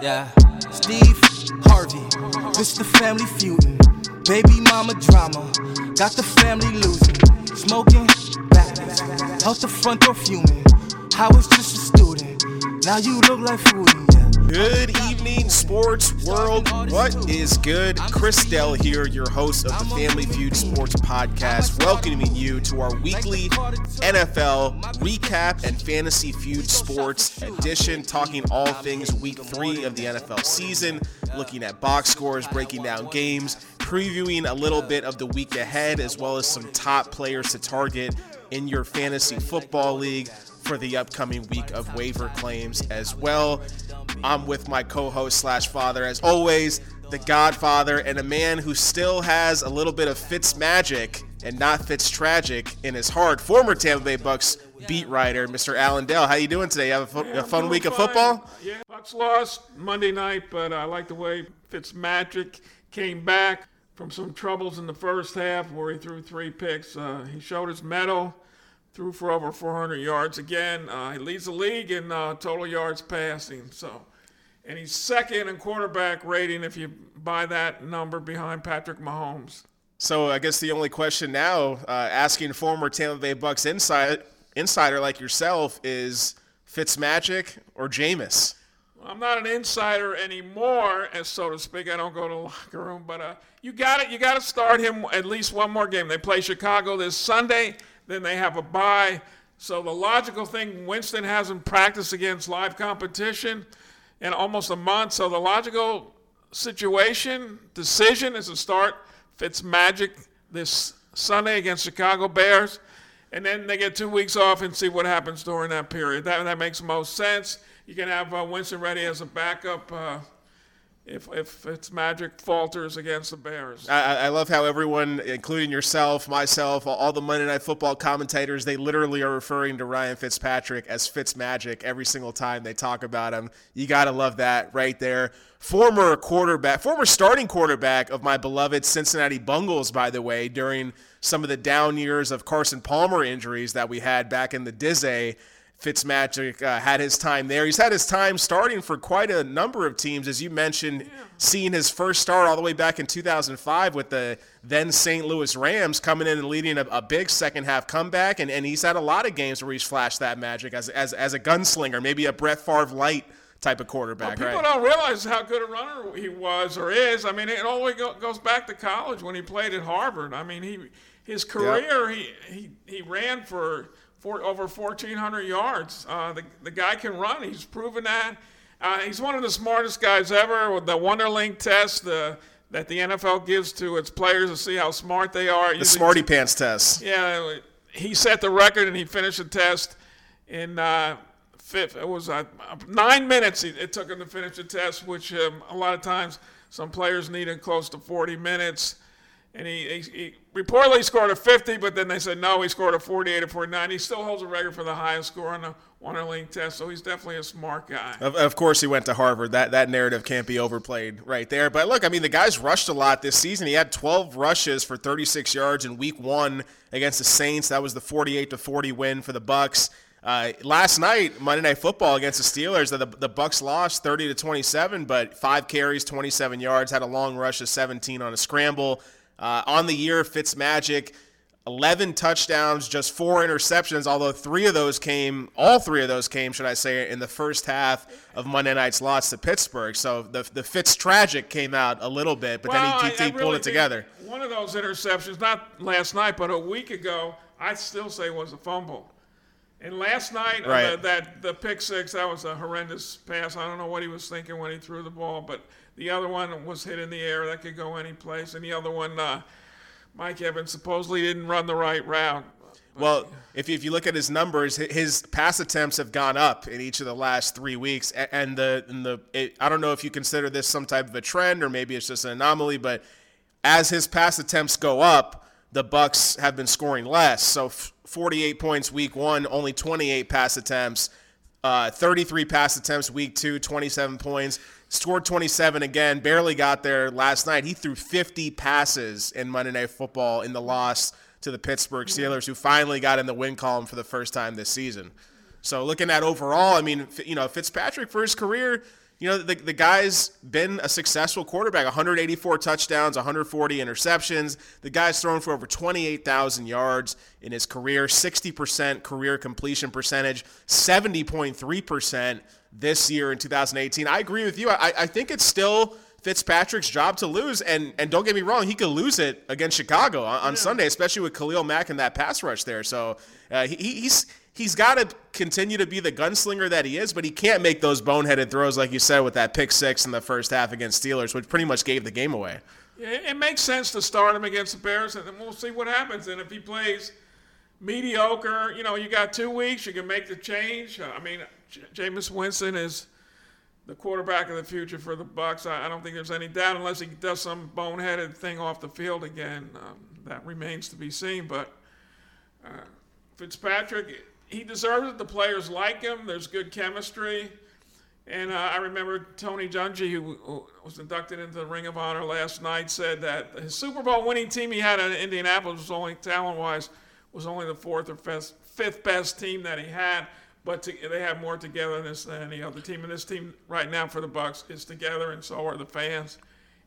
Yeah, Steve Harvey, this the family feuding. Baby mama drama, got the family losing. Smoking backwards, out the front door fuming. I was just a student, now you look like foodie. Good evening, sports world. What is good? Chris Dell here, your host of the Family Feud Sports Podcast, welcoming you to our weekly NFL recap and fantasy feud sports edition, talking all things week three of the NFL season, looking at box scores, breaking down games, previewing a little bit of the week ahead, as well as some top players to target in your fantasy football league for the upcoming week of waiver claims as well. I'm with my co-host slash father, as always, the Godfather, and a man who still has a little bit of Fitz magic and not Fitz tragic in his heart. Former Tampa Bay Bucks beat writer, Mr. Allen Dell. How you doing today? You have a, Yeah, a fun week doing of football? Yeah, Bucks lost Monday night, but I like the way Fitzmagic came back from some troubles in the first half where he threw three picks. Uh, he showed his mettle, threw for over 400 yards again. Uh, he leads the league in uh, total yards passing. So, and he's second in quarterback rating if you buy that number behind Patrick Mahomes. So I guess the only question now, uh, asking former Tampa Bay Bucks insider, insider like yourself, is Fitzmagic or Jameis? I'm not an insider anymore, as so to speak. I don't go to the locker room, but uh, you got it. You got to start him at least one more game. They play Chicago this Sunday, then they have a bye. So the logical thing, Winston hasn't practiced against live competition in almost a month. So the logical situation decision is to start Fitzmagic this Sunday against Chicago Bears, and then they get two weeks off and see what happens during that period. That that makes most sense. You can have uh, Winston ready as a backup uh, if if its magic falters against the Bears. I, I- love how everyone, including yourself, myself, all, the Monday Night Football commentators, they literally are referring to Ryan Fitzpatrick as Fitzmagic every single time they talk about him. You got to love that right there. Former quarterback, former starting quarterback of my beloved Cincinnati Bungles, by the way, during some of the down years of Carson Palmer injuries that we had back in the Dizzy. Fitzmagic uh, had his time there. He's had his time starting for quite a number of teams, as you mentioned, seeing his first start all the way back in 2005 with the then St. Louis Rams coming in and leading a, a big second half comeback. And, and he's had a lot of games where he's flashed that magic as, as, as a gunslinger, maybe a Brett Favre light type of quarterback. Well, People right? don't realize how good a runner he was or is. I mean, it all go, goes back to college when he played at Harvard. I mean, he his career he he, he ran for, for over 1,400 yards. Uh, the the guy can run. He's proven that. Uh, he's one of the smartest guys ever. With the Wonderlic test, the that the NFL gives to its players to see how smart they are. The Smarty Pants test. Yeah, he set the record and he finished the test in uh, fifth. It was uh, nine minutes it took him to finish the test, which um, a lot of times some players need needed close to 40 minutes. And he, he, he reportedly scored a 50, but then they said no, he scored a 48 or 49. He still holds a record for the highest score on the Wonderlic test, so he's definitely a smart guy. Of, of course, he went to Harvard. That that narrative can't be overplayed right there. But look, I mean, the guy's rushed a lot this season. He had 12 rushes for 36 yards in Week One against the Saints. That was the 48 to 40 win for the Bucks. Uh, last night, Monday Night Football against the Steelers, the, the Bucks lost 30 to 27, but five carries, 27 yards, had a long rush of 17 on a scramble. Uh, on the year, Fitzmagic. 11 touchdowns, just four interceptions, although three of those came, all three of those came, should I say, in the first half of Monday night's loss to Pittsburgh. So the, the Fitz tragic came out a little bit, but Well, then I- he, I he pulled really it together. One of those interceptions, not last night, but a week ago, I still say was a fumble. And last night, uh, Right. the, that the pick six, that was a horrendous pass. I don't know what he was thinking when he threw the ball, but the other one was hit in the air. That could go any place. And the other one, uh, Mike Evans supposedly didn't run the right route. Well, if you, if you look at his numbers, his pass attempts have gone up in each of the last three weeks, and the and the it, I don't know if you consider this some type of a trend or maybe it's just an anomaly, but as his pass attempts go up, the Bucks have been scoring less. So f- 48 points week one, only 28 pass attempts. Uh, 33 pass attempts week two, 27 points. Scored 27 again, barely got there last night. He threw 50 passes in Monday Night Football in the loss to the Pittsburgh Steelers, who finally got in the win column for the first time this season. So looking at overall, I mean, you know, Fitzpatrick for his career, you know, the, the guy's been a successful quarterback 184 touchdowns, 140 interceptions. The guy's thrown for over 28,000 yards in his career, 60% career completion percentage, 70.3% this year in 2018. I agree with you. I, I think it's still Fitzpatrick's job to lose. And and don't get me wrong, he could lose it against Chicago on, on yeah. Sunday, especially with Khalil Mack and that pass rush there. So uh, he, he's he's got to continue to be the gunslinger that he is, but he can't make those boneheaded throws like you said with that pick six in the first half against Steelers, which pretty much gave the game away. It makes sense to start him against the Bears, and then we'll see what happens. And if he plays mediocre, you know, you got two weeks, you can make the change. I mean, J- Jameis Winston is the quarterback of the future for the Bucks. I, I, don't think there's any doubt, unless he does some boneheaded thing off the field again. Um, that remains to be seen. But uh, Fitzpatrick, he deserves it. The players like him. There's good chemistry. And uh, I remember Tony Dungy, who, was inducted into the Ring of Honor last night, said that his Super Bowl winning team he had in Indianapolis was only talent-wise was only the fourth or fifth, fifth best team that he had but to, they have more togetherness than any other team. And this team right now for the Bucks is together, and so are the fans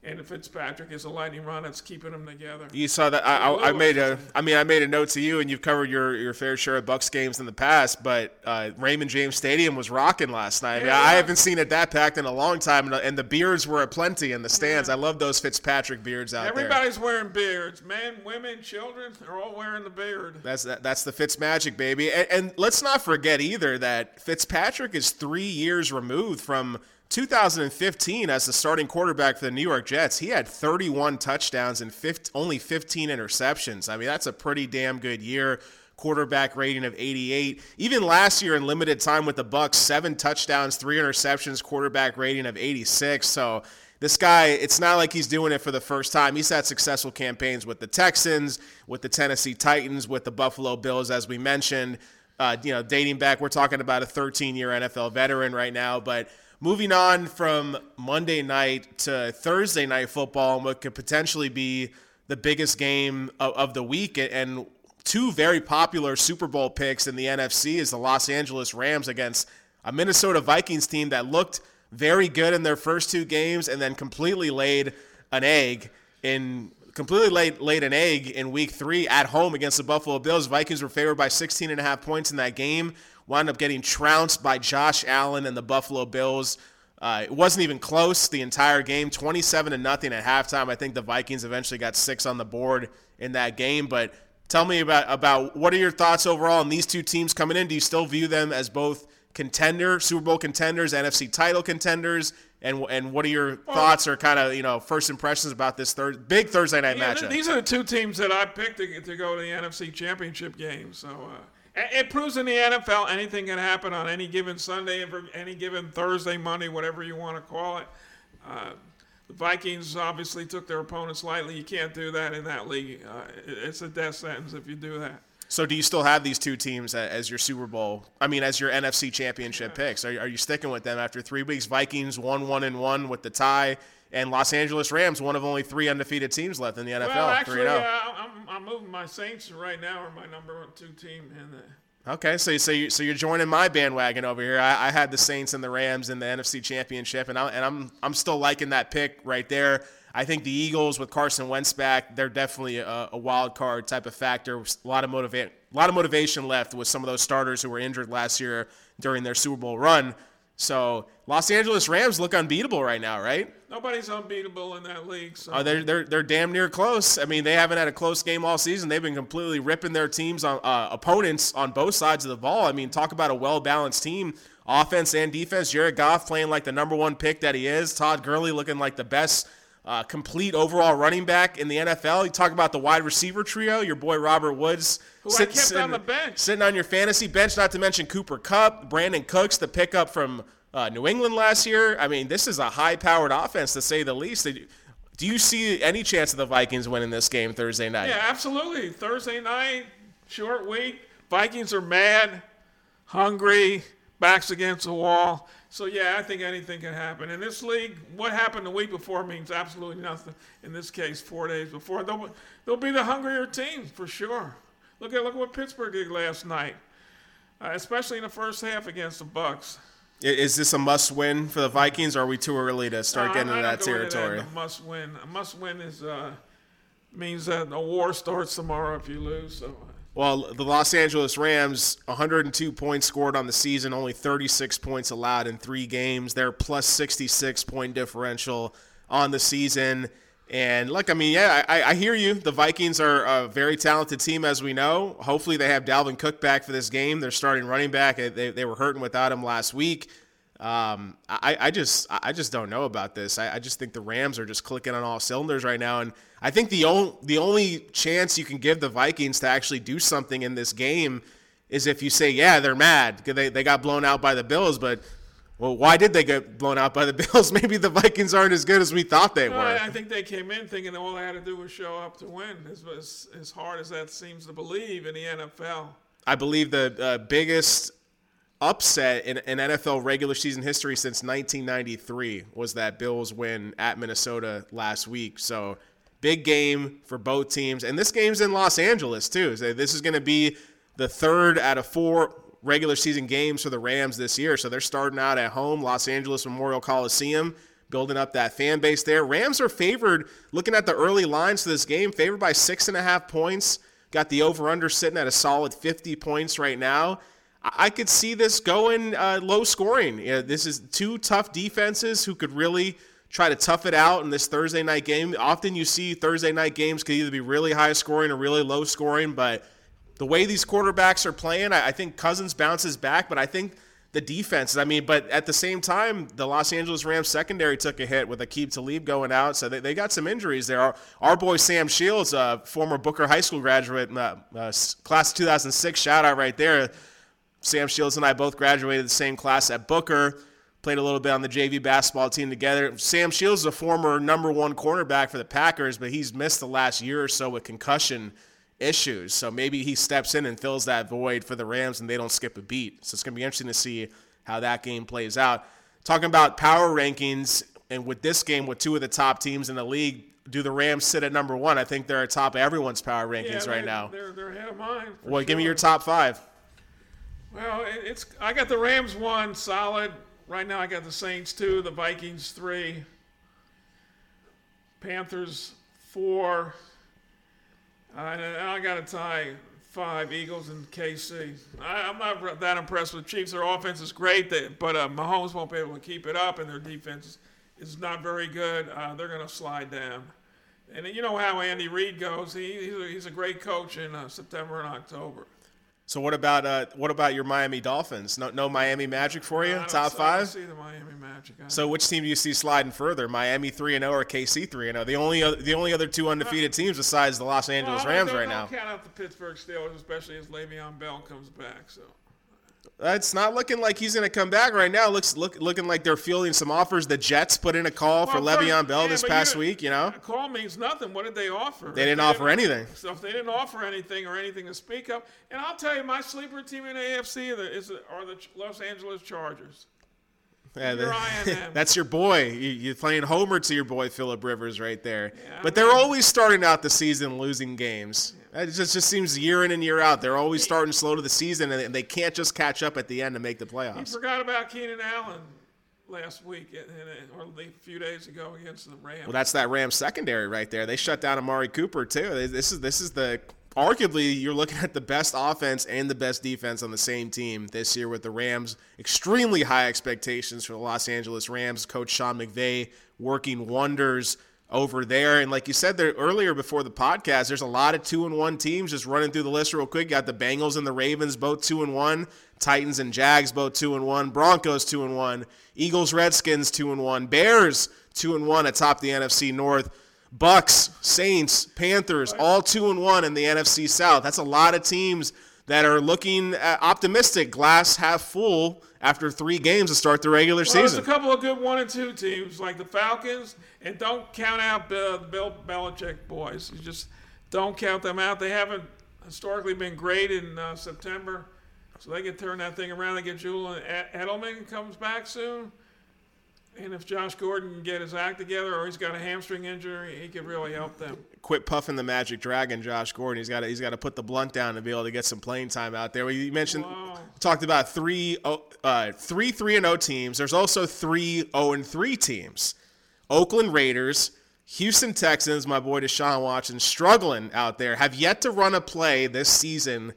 and Fitzpatrick is a lightning rod, that's keeping them together. You saw that. I, I, I, made a. I mean, I made a note to you, and you've covered your, your fair share of Bucks games in the past. But uh, Raymond James Stadium was rocking last night. I, mean, yeah. I haven't seen it that packed in a long time, and the beards were aplenty in the stands. Yeah. I love those Fitzpatrick beards out Everybody's there. Everybody's wearing beards. Men, women, children. They're all wearing the beard. That's that, that's the Fitz magic, baby. And, and let's not forget either that Fitzpatrick is three years removed from 2015 as the starting quarterback for the New York Jets, he had 31 touchdowns and 50, only 15 interceptions. I mean, that's a pretty damn good year. Quarterback rating of 88. Even last year in limited time with the Bucks, seven touchdowns, three interceptions, quarterback rating of 86. So this guy, it's not like he's doing it for the first time. He's had successful campaigns with the Texans, with the Tennessee Titans, with the Buffalo Bills, as we mentioned. Uh, you know, dating back, we're talking about a 13 year NFL veteran right now, but moving on from Monday night to Thursday night football and what could potentially be the biggest game of, of, the week and two very popular Super Bowl picks in the NFC is the Los Angeles Rams against a Minnesota Vikings team that looked very good in their first two games and then completely laid an egg in completely laid, laid an egg in week three at home against the Buffalo Bills. Vikings were favored by 16 and a half points in that game wound up getting trounced by Josh Allen and the Buffalo Bills. Uh, it wasn't even close the entire game, 27 to nothing at halftime. I think the Vikings eventually got six on the board in that game. But tell me about about what are your thoughts overall on these two teams coming in? Do you still view them as both contender, Super Bowl contenders, NFC title contenders? And and what are your well, thoughts or kind of you know first impressions about this third big Thursday night yeah, matchup? These are the two teams that I picked to, to go to the NFC Championship game. So. Uh, it proves in the NFL anything can happen on any given Sunday, any given Thursday, Monday, whatever you want to call it. Uh, the Vikings obviously took their opponents lightly. You can't do that in that league. Uh, it's a death sentence if you do that. So, do you still have these two teams as your Super Bowl? I mean, as your NFC Championship yeah. picks? Are, are you sticking with them after three weeks? Vikings one one and one with the tie and Los Angeles Rams, one of only three undefeated teams left in the NFL. Well, actually, uh, I'm, I'm moving my Saints right now are my number one two team. Uh, okay, so so you so you're joining my bandwagon over here. I, I had the Saints and the Rams in the NFC Championship, and I, and I'm I'm still liking that pick right there. I think the Eagles with Carson Wentz back, they're definitely a, a wild card type of factor. A lot of motivate, a lot of motivation left with some of those starters who were injured last year during their Super Bowl run. So Los Angeles Rams look unbeatable right now, right? Nobody's unbeatable in that league. So. Oh, they're, they're, they're damn near close. I mean, they haven't had a close game all season. They've been completely ripping their teams on uh, opponents on both sides of the ball. I mean, talk about a well balanced team, offense and defense. Jared Goff playing like the number one pick that he is. Todd Gurley looking like the best uh, complete overall running back in the NFL. You talk about the wide receiver trio. Your boy Robert Woods. Who sit, I kept sitting, on the bench. Sitting on your fantasy bench, not to mention Cooper Kupp, Brandin Cooks, the pickup from uh, New England last year. I mean, this is a high-powered offense to say the least. Do you see any chance of the Vikings winning this game Thursday night? Yeah, absolutely. Thursday night, short week. Vikings are mad, hungry, backs against the wall. So yeah, I think anything can happen in this league. What happened the week before means absolutely nothing. In this case, four days before, they'll, they'll be the hungrier team for sure. Look at look what Pittsburgh did last night, uh, especially in the first half against the Bucks. Is this a must win for the Vikings, or are we too early to start No, getting into that going into territory? A must win. A must win is uh, means that a war starts tomorrow if you lose. So Well, the Los Angeles Rams, 102 points scored on the season, only 36 points allowed in three games. They're plus 66 point differential on the season. And look, I mean, yeah, I, I hear you. The Vikings are a very talented team, as we know. Hopefully, they have Dalvin Cook back for this game. They're starting running back. They, they were hurting without him last week. Um, I, I just I just don't know about this. I, I just think the Rams are just clicking on all cylinders right now, and I think the only the only chance you can give the Vikings to actually do something in this game is if you say, yeah, they're mad because they, they got blown out by the Bills, but well, why did they get blown out by the Bills? Maybe the Vikings aren't as good as we thought they No, were. I think they came in thinking that all they had to do was show up to win. As, as, as hard as that seems to believe in the NFL. I believe the uh, biggest upset in, in NFL regular season history since 1993 was that Bills win at Minnesota last week. So big game for both teams, and this game's in Los Angeles too. So this is going to be the third out of four regular season games for the Rams this year. So they're starting out at home, Los Angeles Memorial Coliseum. Building up that fan base there. Rams are favored, looking at the early lines to this game, favored by six and a half points. Got the over under sitting at a solid 50 points right now. I could see this going uh, low scoring. Yeah, this is two tough defenses who could really try to tough it out in this Thursday night game. Often you see Thursday night games could either be really high scoring or really low scoring, but the way these quarterbacks are playing, I, I think Cousins bounces back, but I think the defense, I mean, but at the same time, the Los Angeles Rams secondary took a hit with Aqib Talib going out, so they, they got some injuries there. Our, our boy Sam Shields, uh, former Booker High School graduate, uh, uh, class of 2006, shout out right there. Sam Shields and I both graduated the same class at Booker. Played a little bit on the JV basketball team together. Sam Shields is a former number one cornerback for the Packers, but he's missed the last year or so with concussion issues. So maybe he steps in and fills that void for the Rams and they don't skip a beat. So it's going to be interesting to see how that game plays out. Talking about power rankings, and with this game, with two of the top teams in the league, do the Rams sit at number one? I think they're atop everyone's power rankings Yeah, right now. They're, they're ahead of mine. Well, give me your top five. Well, it- it's I got the Rams one solid. Right now, I got the Saints two, the Vikings three, Panthers four, uh, and I got a tie five Eagles and KC. I, I'm not that impressed with Chiefs. Their offense is great, they, but uh, Mahomes won't be able to keep it up, and their defense is not very good. Uh, they're going to slide down. And you know how Andy Reid goes. He, he's, a, he's a great coach in uh, September and October. So what about uh, what about your Miami Dolphins? No, no Miami Magic for you? Don't Top see- I don't five. see the Miami Magic. So which team do you see sliding further? Miami three and zero or KC three and zero? The only other, the only other two undefeated teams besides the Los Angeles Well, Rams right now. Don't count out the Pittsburgh Steelers, especially as Le'Veon Bell comes back. So It's not looking like he's going to come back right now. Looks look, looking like they're fielding some offers. The Jets put in a call for Well, Le'Veon Bell yeah, this past week. You know, a call means nothing. What did they offer? they didn't offer anything. So if they didn't offer anything or anything to speak of, and I'll tell you, my sleeper team in the AFC is are the Los Angeles Chargers. Yeah, the- eye on them. that's your boy. You, you're playing homer to your boy Philip Rivers right there. Yeah, but they're always starting out the season losing games. It just just seems year in and year out. They're always starting slow to the season, and they can't just catch up at the end to make the playoffs. You forgot about Keenan Allen last week, or a few days ago against the Rams. Well, that's that Rams secondary right there. They shut down Amari Cooper too. This is this is the arguably you're looking at the best offense and the best defense on the same team this year with the Rams. Extremely high expectations for the Los Angeles Rams. Coach Sean McVay working wonders over there. And like you said there earlier before the podcast, there's a lot of two and one teams just running through the list real quick. You got the Bengals and the Ravens both two and one. Titans and Jags both two and one. Broncos two and one. Eagles, Redskins two and one. Bears two and one atop the NFC North. Bucks, Saints, Panthers, all two and one in the NFC South. That's a lot of teams that are looking uh, optimistic, glass half full after three games to start the regular Well, there's a couple of good one and two teams like the Falcons, and don't count out the Bill Belichick boys. You just don't count them out. They haven't historically been great in uh, September, so they can turn that thing around. They get Julian Edelman comes back soon, and if Josh Gordon can get his act together, or he's got a hamstring injury, he could really help them. Quit puffing the Magic Dragon, Josh Gordon. He's got to, he's got to put the blunt down to be able to get some playing time out there. You mentioned Wow. talked about three, oh, uh, three three and O teams. There's also three zero and three teams. Oakland Raiders, Houston Texans, my boy Deshaun Watson, struggling out there, have yet to run a play this season,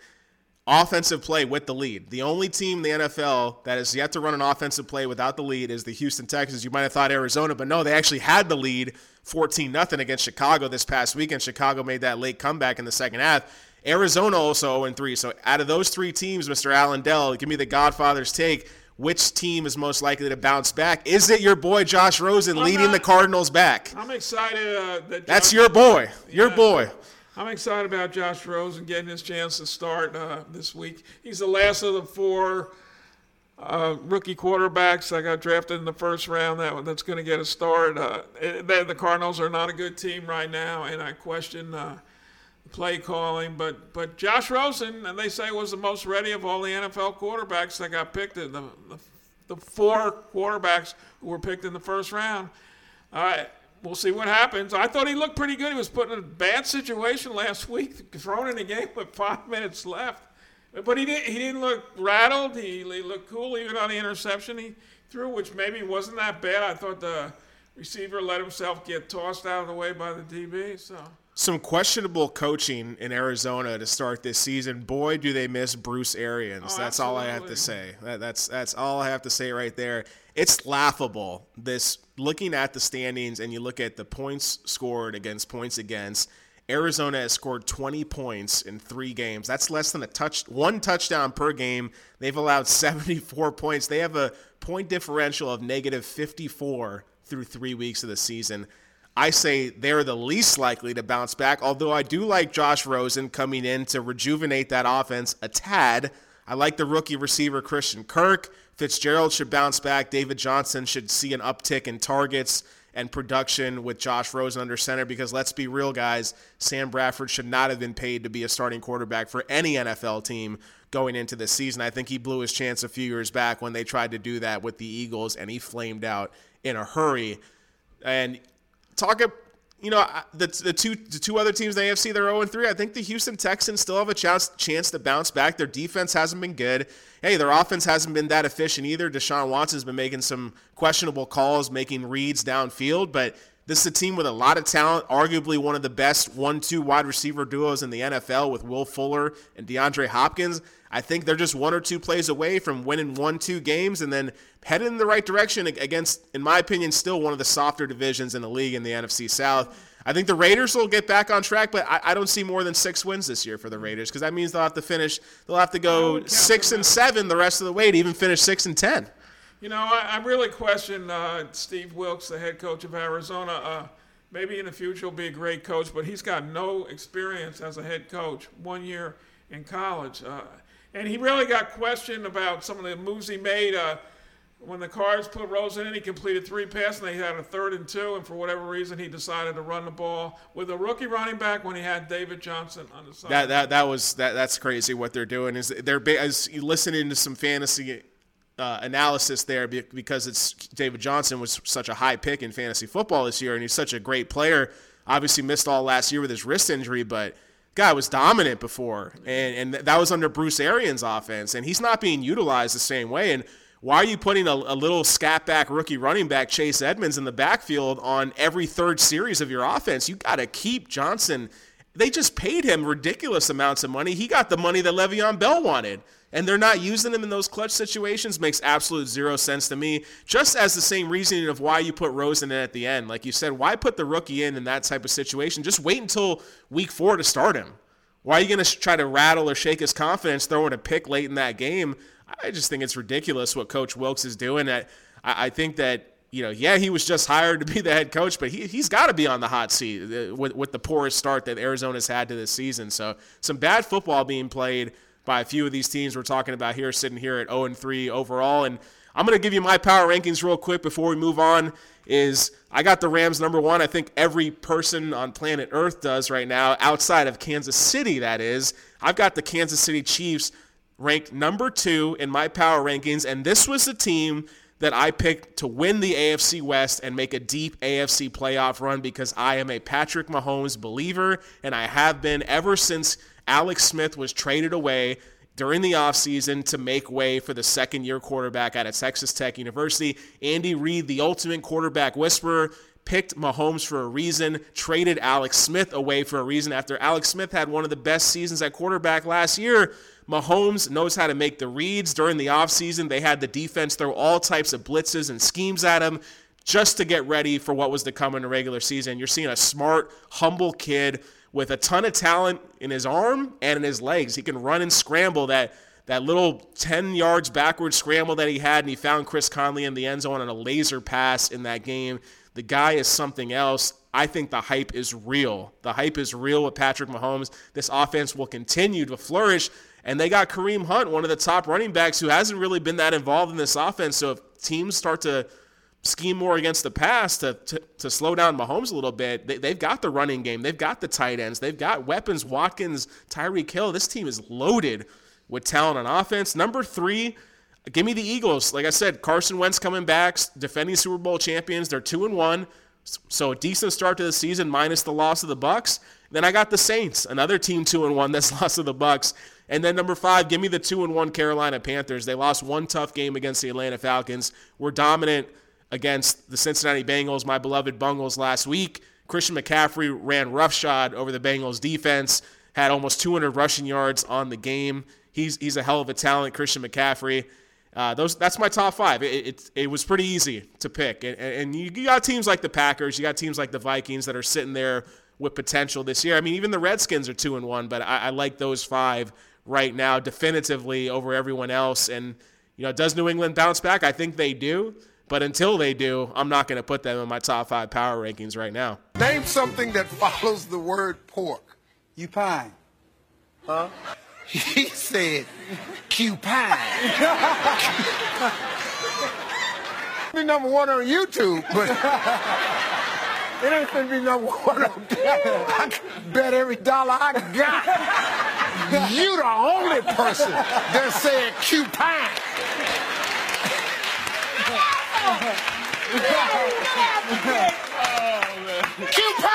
offensive play with the lead. The only team in the NFL that has yet to run an offensive play without the lead is the Houston Texans. You might have thought Arizona, but no, they actually had the lead 14 nothing against Chicago this past weekend. Chicago made that late comeback in the second half. Arizona also 0 3. So out of those three teams, Mr. Allen Dell, give me the Godfather's take. Which team is most likely to bounce back? Is it your boy Josh Rosen I'm leading not- the Cardinals back? I'm excited uh, that That's your boy. Your Yeah. boy. I'm excited about Josh Rosen getting his chance to start uh, this week. He's the last of the four uh, rookie quarterbacks that got drafted in the first round that that's going to get a start. Uh, they- the Cardinals are not a good team right now, and I question uh, play calling. But but Josh Rosen, and they say was the most ready of all the NFL quarterbacks that got picked the the, the four quarterbacks who were picked in the first round. All right, we'll see what happens. I thought he looked pretty good. He was put in a bad situation last week, thrown in the game with five minutes left. But he didn't. He didn't look rattled. He, he looked cool even on the interception he threw, which maybe wasn't that bad. I thought the receiver let himself get tossed out of the way by the DB. So Some questionable coaching in Arizona to start this season. Boy, do they miss Bruce Arians. Oh, that's all I have to say. That, that's that's all I have to say right there. It's laughable. This looking at the standings and you look at the points scored against points against. Arizona has scored 20 points in three games. That's less than a touch, one touchdown per game. They've allowed 74 points. They have a point differential of negative 54 through three weeks of the season. I say they're the least likely to bounce back, although I do like Josh Rosen coming in to rejuvenate that offense a tad. I like the rookie receiver Christian Kirk. Fitzgerald should bounce back. David Johnson should see an uptick in targets and production with Josh Rosen under center because let's be real, guys, Sam Bradford should not have been paid to be a starting quarterback for any NFL team going into the season. I think he blew his chance a few years back when they tried to do that with the Eagles and he flamed out in a hurry. And talk ab- you know the, the two the two other teams in the AFC they're 0 and 3. I think the Houston Texans still have a chance chance to bounce back. Their defense hasn't been good. Hey, their offense hasn't been that efficient either. Deshaun Watson's been making some questionable calls, making reads downfield, but this is a team with a lot of talent, arguably one of the best one-two wide receiver duos in the NFL with Will Fuller and DeAndre Hopkins. I think they're just one or two plays away from winning one, two games and then headed in the right direction against, in my opinion, still one of the softer divisions in the league in the NFC South. I think the Raiders will get back on track, but I, I don't see more than six wins this year for the Raiders because that means they'll have to finish. They'll have to go six and seven the rest of the way to even finish six and ten. You know, I, I really question uh, Steve Wilks, the head coach of Arizona. Uh, maybe in the future he'll be a great coach, but he's got no experience as a head coach. One year in college, uh, and he really got questioned about some of the moves he made. Uh, when the Cards put Rosen in, he completed three passes, and they had a third and two, and for whatever reason, he decided to run the ball with a rookie running back when he had David Johnson on the side. That that that was that that's crazy. What they're doing is they're as you listening to some fantasy uh, analysis there because it's David Johnson was such a high pick in fantasy football this year, and he's such a great player. Obviously missed all last year with his wrist injury, but guy was dominant before, and and that was under Bruce Arians' offense, and he's not being utilized the same way. And why are you putting a, a little scat back rookie running back Chase Edmonds in the backfield on every third series of your offense? You got to keep Johnson. They just paid him ridiculous amounts of money. He got the money that Le'Veon Bell wanted. And they're not using him in those clutch situations makes absolute zero sense to me. Just as the same reasoning of why you put Rosen in at the end. Like you said, why put the rookie in in that type of situation? Just wait until week four to start him. Why are you going to try to rattle or shake his confidence throwing a pick late in that game? I just think it's ridiculous what Coach Wilks is doing. I, I think that, you know, yeah, he was just hired to be the head coach, but he, he's got to be on the hot seat uh, with, with the poorest start that Arizona's had to this season. So some bad football being played by a few of these teams we're talking about here, sitting here at 0 and 3 overall. And I'm going to give you my power rankings real quick before we move on. Is I got the Rams number one. I think every person on planet Earth does right now, outside of Kansas City, that is. I've got the Kansas City Chiefs ranked number two in my power rankings, and this was the team that I picked to win the AFC West and make a deep AFC playoff run because I am a Patrick Mahomes believer, and I have been ever since Alex Smith was traded away during the offseason to make way for the second year quarterback out of Texas Tech University. Andy Reid, the ultimate quarterback whisperer, picked Mahomes for a reason, traded Alex Smith away for a reason after Alex Smith had one of the best seasons at quarterback last year. Mahomes knows how to make the reads during the offseason. They had the defense throw all types of blitzes and schemes at him just to get ready for what was to come in the regular season. You're seeing a smart, humble kid with a ton of talent in his arm and in his legs. He can run and scramble that that little 10 yards backward scramble that he had, and he found Chris Conley in the end zone on a laser pass in that game. The guy is something else. I think the hype is real. The hype is real with Patrick Mahomes. This offense will continue to flourish. And they got Kareem Hunt, one of the top running backs, who hasn't really been that involved in this offense. So if teams start to scheme more against the pass to, to, to slow down Mahomes a little bit. They, have got the running game. They've got the tight ends. They've got weapons. Watkins, Tyreek Hill. This team is loaded with talent on offense. Number three, give me the Eagles. Like I said, Carson Wentz coming back, defending Super Bowl champions. They're two and one. So a decent start to the season minus the loss of the Bucks. Then I got the Saints, another team two and one that's lost to the Bucks. And then number five, give me the two and one Carolina Panthers. They lost one tough game against the Atlanta Falcons. Were dominant against the Cincinnati Bengals, my beloved Bungles, last week. Christian McCaffrey ran roughshod over the Bengals defense, had almost 200 rushing yards on the game. He's he's a hell of a talent, Christian McCaffrey. Uh, those that's my top five. It, it, it was pretty easy to pick, and, and you got teams like the Packers, you got teams like the Vikings that are sitting there with potential this year. I mean, even the Redskins are two and one, but I, I like those five right now definitively over everyone else. And you know, does New England bounce back? I think they do. But until they do, I'm not going to put them in my top five power rankings right now. Name something that follows the word pork. You pine. Huh? He said, cupine. be number one on YouTube, but it ain't gonna be number one on I bet every dollar I got. You the only person that said cupine. Oh, man.